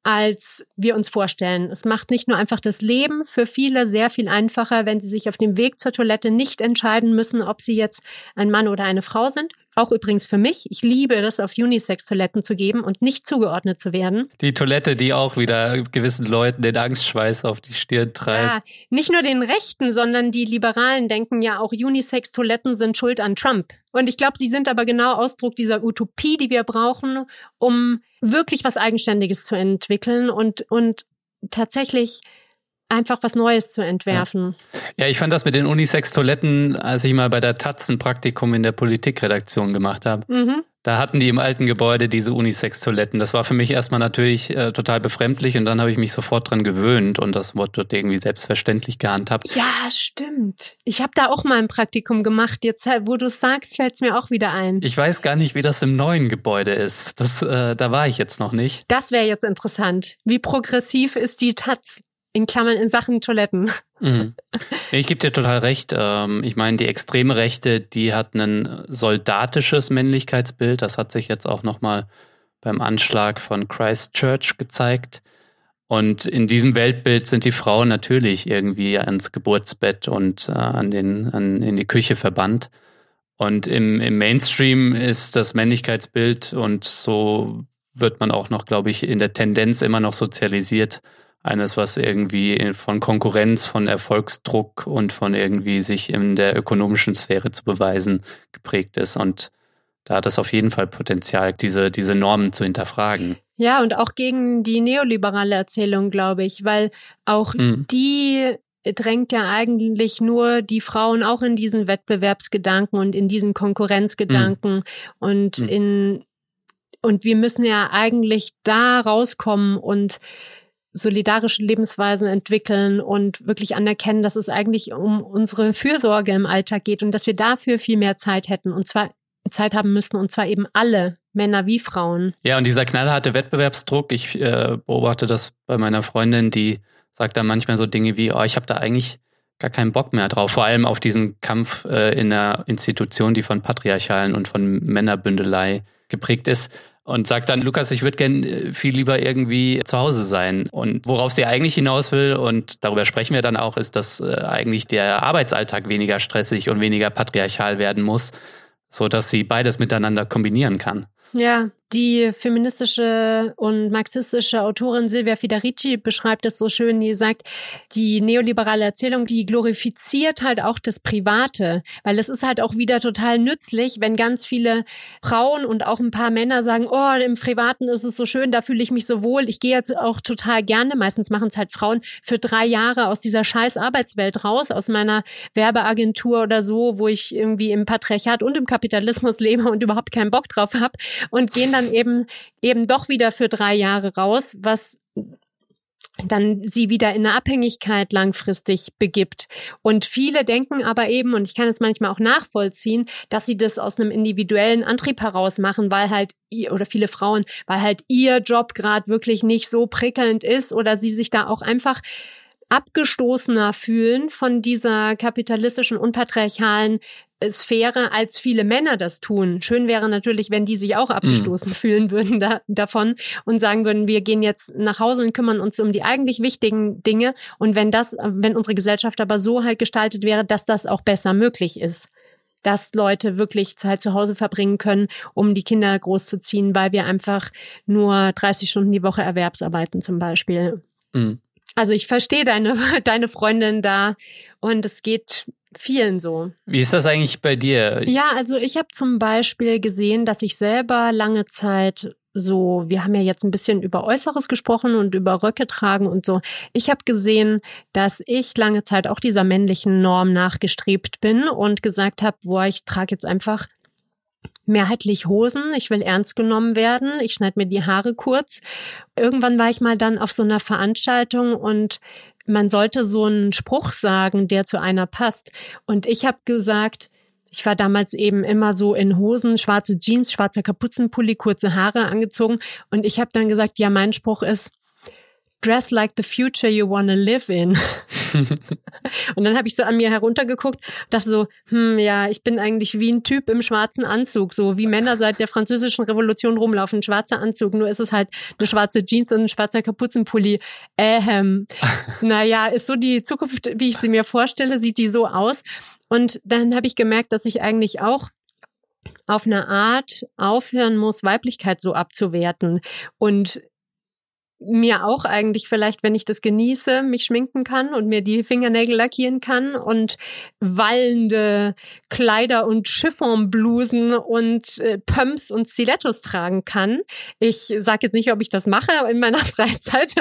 S3: als wir uns vorstellen. Es macht nicht nur einfach das Leben für viele sehr viel einfacher, wenn sie sich auf dem Weg zur Toilette nicht entscheiden müssen, ob sie jetzt ein Mann oder eine Frau sind. Auch übrigens für mich. Ich liebe das, auf Unisex-Toiletten zu geben und nicht zugeordnet zu werden.
S1: Die Toilette, die auch wieder gewissen Leuten den Angstschweiß auf die Stirn treibt.
S3: Ja, nicht nur den Rechten, sondern die Liberalen denken ja auch, Unisex-Toiletten sind schuld an Trump. Und ich glaube, sie sind aber genau Ausdruck dieser Utopie, die wir brauchen, um wirklich was Eigenständiges zu entwickeln und, und tatsächlich einfach was Neues zu entwerfen.
S1: Ja. ja, ich fand das mit den Unisex-Toiletten, als ich mal bei der Taz ein Praktikum in der Politikredaktion gemacht habe. Mhm. Da hatten die im alten Gebäude diese Unisex-Toiletten. Das war für mich erstmal natürlich äh, total befremdlich und dann habe ich mich sofort dran gewöhnt und das wurde dort irgendwie selbstverständlich gehandhabt.
S3: Ja, stimmt. Ich habe da auch mal ein Praktikum gemacht. Jetzt, wo du sagst, fällt es mir auch wieder ein.
S1: Ich weiß gar nicht, wie das im neuen Gebäude ist. Das, äh, da war ich jetzt noch nicht.
S3: Das wäre jetzt interessant. Wie progressiv ist die Taz? In Klammern in Sachen Toiletten.
S1: Mhm. Ich gebe dir total recht. Ähm, ich meine, die extreme Rechte, die hat ein soldatisches Männlichkeitsbild. Das hat sich jetzt auch nochmal beim Anschlag von Christchurch gezeigt. Und in diesem Weltbild sind die Frauen natürlich irgendwie ans Geburtsbett und äh, an den, an, in die Küche verbannt. Und im, im Mainstream ist das Männlichkeitsbild und so wird man auch noch, glaube ich, in der Tendenz immer noch sozialisiert eines, was irgendwie von Konkurrenz, von Erfolgsdruck und von irgendwie sich in der ökonomischen Sphäre zu beweisen geprägt ist. Und da hat es auf jeden Fall Potenzial, diese, diese Normen zu hinterfragen.
S3: Ja, und auch gegen die neoliberale Erzählung, glaube ich, weil auch mhm. die drängt ja eigentlich nur die Frauen auch in diesen Wettbewerbsgedanken und in diesen Konkurrenzgedanken mhm. und mhm. in und wir müssen ja eigentlich da rauskommen und solidarische Lebensweisen entwickeln und wirklich anerkennen, dass es eigentlich um unsere Fürsorge im Alltag geht und dass wir dafür viel mehr Zeit hätten und zwar Zeit haben müssen und zwar eben alle, Männer wie Frauen.
S1: Ja, und dieser knallharte Wettbewerbsdruck, ich äh, beobachte das bei meiner Freundin, die sagt dann manchmal so Dinge wie, oh, ich habe da eigentlich gar keinen Bock mehr drauf, vor allem auf diesen Kampf äh, in einer Institution, die von Patriarchalen und von Männerbündelei geprägt ist und sagt dann, Lukas, ich würde gern äh, viel lieber irgendwie zu Hause sein. Und worauf sie eigentlich hinaus will, und darüber sprechen wir dann auch, ist, dass äh, eigentlich der Arbeitsalltag weniger stressig und weniger patriarchal werden muss, so dass sie beides miteinander kombinieren kann.
S3: Ja, Die feministische und marxistische Autorin Silvia Federici beschreibt es so schön, die sagt, die neoliberale Erzählung, die glorifiziert halt auch das Private, weil es ist halt auch wieder total nützlich, wenn ganz viele Frauen und auch ein paar Männer sagen, oh, im Privaten ist es so schön, da fühle ich mich so wohl, ich gehe jetzt auch total gerne, meistens machen es halt Frauen, für drei Jahre aus dieser scheiß Arbeitswelt raus, aus meiner Werbeagentur oder so, wo ich irgendwie im Patriarchat und im Kapitalismus lebe und überhaupt keinen Bock drauf habe und gehen dann eben eben doch wieder für drei Jahre raus, was dann sie wieder in eine Abhängigkeit langfristig begibt. Und viele denken aber eben, und ich kann es manchmal auch nachvollziehen, dass sie das aus einem individuellen Antrieb heraus machen, weil halt, oder viele Frauen, weil halt ihr Job gerade wirklich nicht so prickelnd ist oder sie sich da auch einfach abgestoßener fühlen von dieser kapitalistischen, unpatriarchalen Sphäre, als viele Männer das tun. Schön wäre natürlich, wenn die sich auch abgestoßen mhm. fühlen würden da, davon und sagen würden, wir gehen jetzt nach Hause und kümmern uns um die eigentlich wichtigen Dinge. Und wenn das, wenn unsere Gesellschaft aber so halt gestaltet wäre, dass das auch besser möglich ist dass Leute wirklich Zeit zu Hause verbringen können, um die Kinder großzuziehen, weil wir einfach nur 30 Stunden die Woche Erwerbsarbeiten zum Beispiel. Mhm. Also ich verstehe deine, deine Freundin da und es geht vielen so.
S1: Wie ist das eigentlich bei dir?
S3: Ja, also ich habe zum Beispiel gesehen, dass ich selber lange Zeit so, wir haben ja jetzt ein bisschen über Äußeres gesprochen und über Röcke tragen und so. Ich habe gesehen, dass ich lange Zeit auch dieser männlichen Norm nachgestrebt bin und gesagt habe, boah, ich trage jetzt einfach mehrheitlich Hosen, ich will ernst genommen werden, ich schneide mir die Haare kurz. Irgendwann war ich mal dann auf so einer Veranstaltung und man sollte so einen Spruch sagen, der zu einer passt. Und ich habe gesagt, ich war damals eben immer so in Hosen, schwarze Jeans, schwarzer Kapuzenpulli, kurze Haare angezogen. Und ich habe dann gesagt, ja, mein Spruch ist, dress like the future you wanna live in. und dann habe ich so an mir heruntergeguckt, dachte so, hm, ja, ich bin eigentlich wie ein Typ im schwarzen Anzug, so wie Männer seit der französischen Revolution rumlaufen, schwarzer Anzug, nur ist es halt eine schwarze Jeans und ein schwarzer Kapuzenpulli. Ähm, naja, ist so die Zukunft, wie ich sie mir vorstelle, sieht die so aus. Und dann habe ich gemerkt, dass ich eigentlich auch auf eine Art aufhören muss, Weiblichkeit so abzuwerten. Und mir auch eigentlich vielleicht, wenn ich das genieße, mich schminken kann und mir die Fingernägel lackieren kann und wallende Kleider und Chiffonblusen und äh, Pumps und Stilettos tragen kann. Ich sage jetzt nicht, ob ich das mache in meiner Freizeit,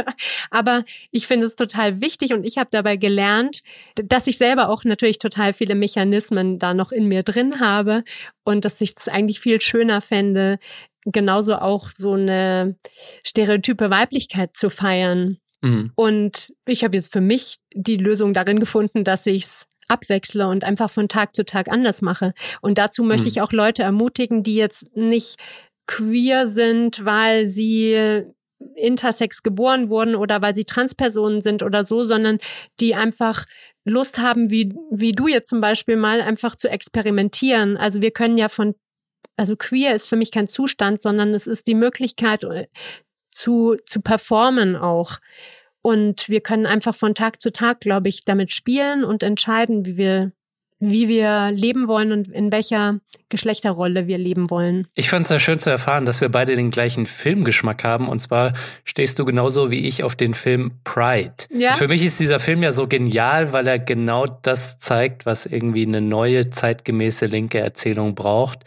S3: aber ich finde es total wichtig und ich habe dabei gelernt, dass ich selber auch natürlich total viele Mechanismen da noch in mir drin habe und dass ich es eigentlich viel schöner fände, genauso auch so eine stereotype Weiblichkeit zu feiern. Mhm. Und ich habe jetzt für mich die Lösung darin gefunden, dass ich es abwechsle und einfach von Tag zu Tag anders mache. Und dazu möchte mhm. ich auch Leute ermutigen, die jetzt nicht queer sind, weil sie intersex geboren wurden oder weil sie Transpersonen sind oder so, sondern die einfach Lust haben, wie, wie du jetzt zum Beispiel mal, einfach zu experimentieren. Also wir können ja von also queer ist für mich kein Zustand, sondern es ist die Möglichkeit äh, zu, zu performen auch. Und wir können einfach von Tag zu Tag, glaube ich, damit spielen und entscheiden, wie wir wie wir leben wollen und in welcher Geschlechterrolle wir leben wollen.
S1: Ich fand es sehr schön zu erfahren, dass wir beide den gleichen Filmgeschmack haben. Und zwar stehst du genauso wie ich auf den Film Pride. Ja? für mich ist dieser Film ja so genial, weil er genau das zeigt, was irgendwie eine neue, zeitgemäße linke Erzählung braucht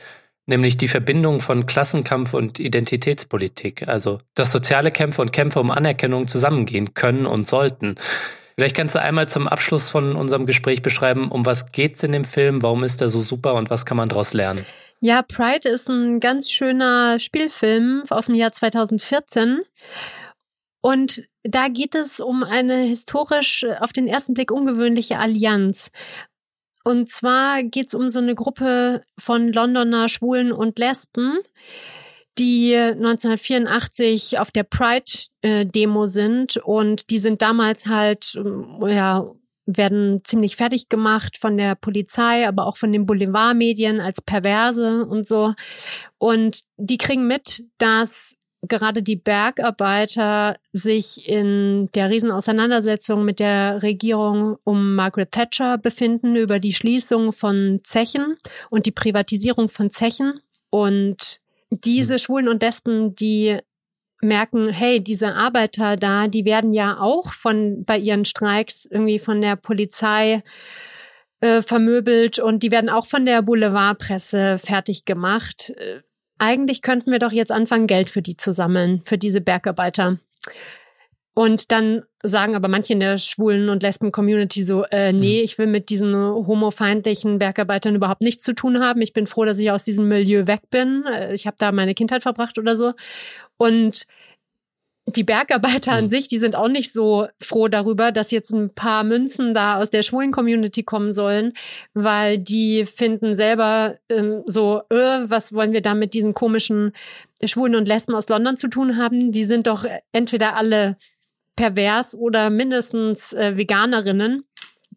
S1: nämlich die Verbindung von Klassenkampf und Identitätspolitik, also dass soziale Kämpfe und Kämpfe um Anerkennung zusammengehen können und sollten. Vielleicht kannst du einmal zum Abschluss von unserem Gespräch beschreiben, um was geht's in dem Film, warum ist er so super und was kann man daraus lernen?
S3: Ja, Pride ist ein ganz schöner Spielfilm aus dem Jahr 2014. Und da geht es um eine historisch auf den ersten Blick ungewöhnliche Allianz. Und zwar geht es um so eine Gruppe von Londoner Schwulen und Lesben, die 1984 auf der Pride-Demo sind und die sind damals halt, ähm, ja, werden ziemlich fertig gemacht von der Polizei, aber auch von den Boulevardmedien als perverse und so. Und die kriegen mit, dass gerade die Bergarbeiter sich in der Riesenauseinandersetzung mit der Regierung um Margaret Thatcher befinden über die Schließung von Zechen und die Privatisierung von Zechen. Und diese hm. Schwulen und Lesben, die merken, hey, diese Arbeiter da, die werden ja auch von bei ihren Streiks irgendwie von der Polizei äh, vermöbelt und die werden auch von der Boulevardpresse fertig gemacht. Eigentlich könnten wir doch jetzt anfangen, Geld für die zu sammeln, für diese Bergarbeiter. Und dann sagen aber manche in der schwulen und lesben Community so, äh, nee, mhm. ich will mit diesen homofeindlichen Bergarbeitern überhaupt nichts zu tun haben. Ich bin froh, dass ich aus diesem Milieu weg bin. Äh, ich habe da meine Kindheit verbracht oder so. Und die Bergarbeiter an sich, die sind auch nicht so froh darüber, dass jetzt ein paar Münzen da aus der schwulen Community kommen sollen, weil die finden selber ähm, so, äh, was wollen wir da mit diesen komischen Schwulen und Lesben aus London zu tun haben? Die sind doch entweder alle pervers oder mindestens äh, Veganerinnen.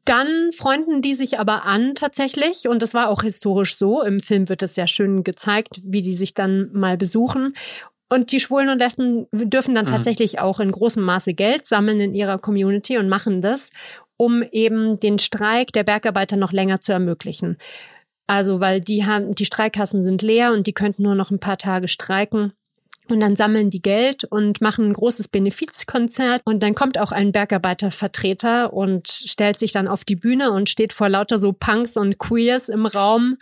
S3: Dann freunden die sich aber an tatsächlich und das war auch historisch so. Im Film wird es sehr schön gezeigt, wie die sich dann mal besuchen. Und die Schwulen und Lesben dürfen dann mhm. tatsächlich auch in großem Maße Geld sammeln in ihrer Community und machen das, um eben den Streik der Bergarbeiter noch länger zu ermöglichen. Also, weil die haben, die Streikkassen sind leer und die könnten nur noch ein paar Tage streiken. Und dann sammeln die Geld und machen ein großes Benefizkonzert. Und dann kommt auch ein Bergarbeitervertreter und stellt sich dann auf die Bühne und steht vor lauter so Punks und Queers im Raum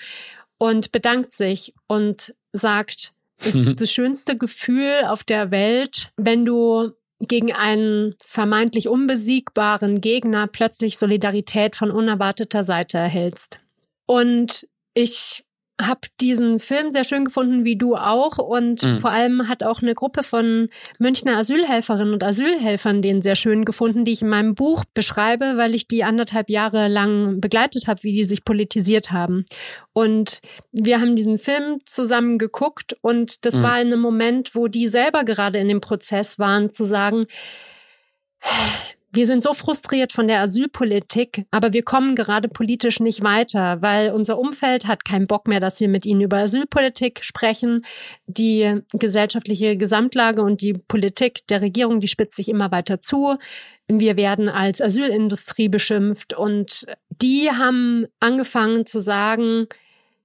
S3: und bedankt sich und sagt, ist das schönste Gefühl auf der Welt, wenn du gegen einen vermeintlich unbesiegbaren Gegner plötzlich Solidarität von unerwarteter Seite erhältst. Und ich habe diesen Film sehr schön gefunden, wie du auch. Und mhm. vor allem hat auch eine Gruppe von Münchner Asylhelferinnen und Asylhelfern den sehr schön gefunden, die ich in meinem Buch beschreibe, weil ich die anderthalb Jahre lang begleitet habe, wie die sich politisiert haben. Und wir haben diesen Film zusammen geguckt und das mhm. war in einem Moment, wo die selber gerade in dem Prozess waren, zu sagen, wir sind so frustriert von der Asylpolitik, aber wir kommen gerade politisch nicht weiter, weil unser Umfeld hat keinen Bock mehr, dass wir mit ihnen über Asylpolitik sprechen. Die gesellschaftliche Gesamtlage und die Politik der Regierung, die spitzt sich immer weiter zu. Wir werden als Asylindustrie beschimpft und die haben angefangen zu sagen,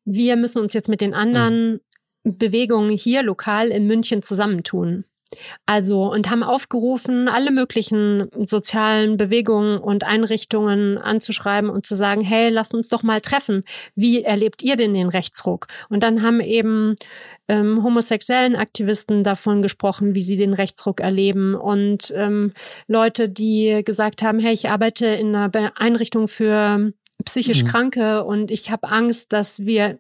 S3: wir müssen uns jetzt mit den anderen mhm. Bewegungen hier lokal in München zusammentun. Also und haben aufgerufen, alle möglichen sozialen Bewegungen und Einrichtungen anzuschreiben und zu sagen, hey, lasst uns doch mal treffen. Wie erlebt ihr denn den Rechtsruck? Und dann haben eben ähm, homosexuellen Aktivisten davon gesprochen, wie sie den Rechtsruck erleben und ähm, Leute, die gesagt haben, hey, ich arbeite in einer Einrichtung für psychisch mhm. Kranke und ich habe Angst, dass wir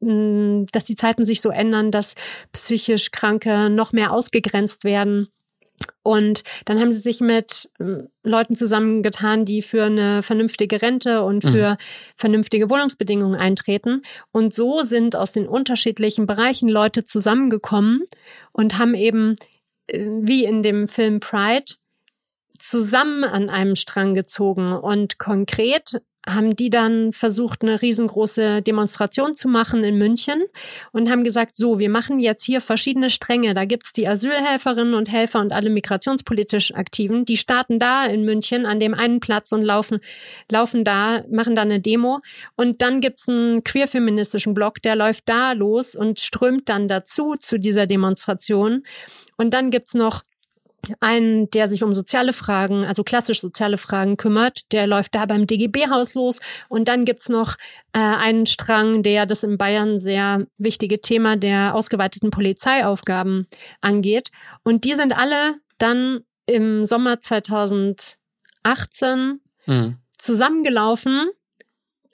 S3: dass die Zeiten sich so ändern, dass psychisch Kranke noch mehr ausgegrenzt werden. Und dann haben sie sich mit Leuten zusammengetan, die für eine vernünftige Rente und mhm. für mhm. vernünftige Wohnungsbedingungen eintreten. Und so sind aus den unterschiedlichen Bereichen Leute zusammengekommen und haben eben, äh, wie in dem Film Pride, zusammen an einem Strang gezogen. Und konkret haben die dann versucht, eine riesengroße Demonstration zu machen in München und haben gesagt, so, wir machen jetzt hier verschiedene Stränge. Da gibt's die Asylhelferinnen und Helfer und alle migrationspolitisch Aktiven. Die starten da in München an dem einen Platz und laufen, laufen da, machen da eine Demo. Und dann gibt's einen queerfeministischen Block, der läuft da los und strömt dann dazu zu dieser Demonstration. Und dann gibt's noch einen, der sich um soziale Fragen, also klassisch soziale Fragen kümmert. Der läuft da beim DGB-Haus los. Und dann gibt's noch äh, einen Strang, der das in Bayern sehr wichtige Thema der ausgeweiteten Polizeiaufgaben angeht. Und die sind alle dann im Sommer 2018 mhm. zusammengelaufen,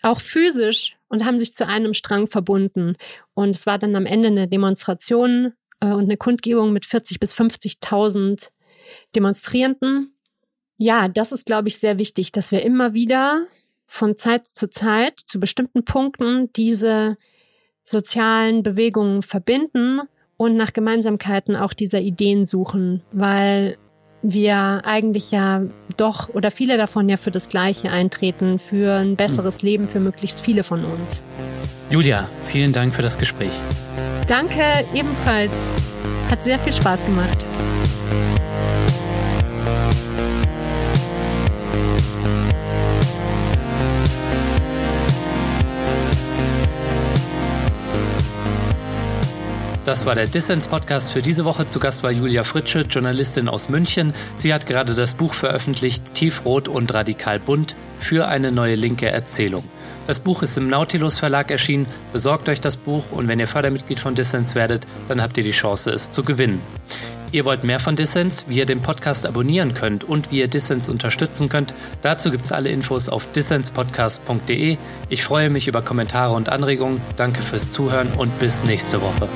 S3: auch physisch, und haben sich zu einem Strang verbunden. Und es war dann am Ende eine Demonstration äh, und eine Kundgebung mit 40 bis 50.000 Demonstrierenden. Ja, das ist, glaube ich, sehr wichtig, dass wir immer wieder von Zeit zu Zeit zu bestimmten Punkten diese sozialen Bewegungen verbinden und nach Gemeinsamkeiten auch dieser Ideen suchen, weil wir eigentlich ja doch oder viele davon ja für das Gleiche eintreten, für ein besseres Leben für möglichst viele von uns.
S1: Julia, vielen Dank für das Gespräch.
S3: Danke ebenfalls. Hat sehr viel Spaß gemacht.
S4: Das war der Dissens Podcast für diese Woche. Zu Gast war Julia Fritsche, Journalistin aus München. Sie hat gerade das Buch veröffentlicht, Tiefrot und radikal bunt, für eine neue linke Erzählung. Das Buch ist im Nautilus Verlag erschienen. Besorgt euch das Buch und wenn ihr Fördermitglied von Dissens werdet, dann habt ihr die Chance, es zu gewinnen. Ihr wollt mehr von Dissens, wie ihr den Podcast abonnieren könnt und wie ihr Dissens unterstützen könnt. Dazu gibt es alle Infos auf dissenspodcast.de. Ich freue mich über Kommentare und Anregungen. Danke fürs Zuhören und bis nächste Woche.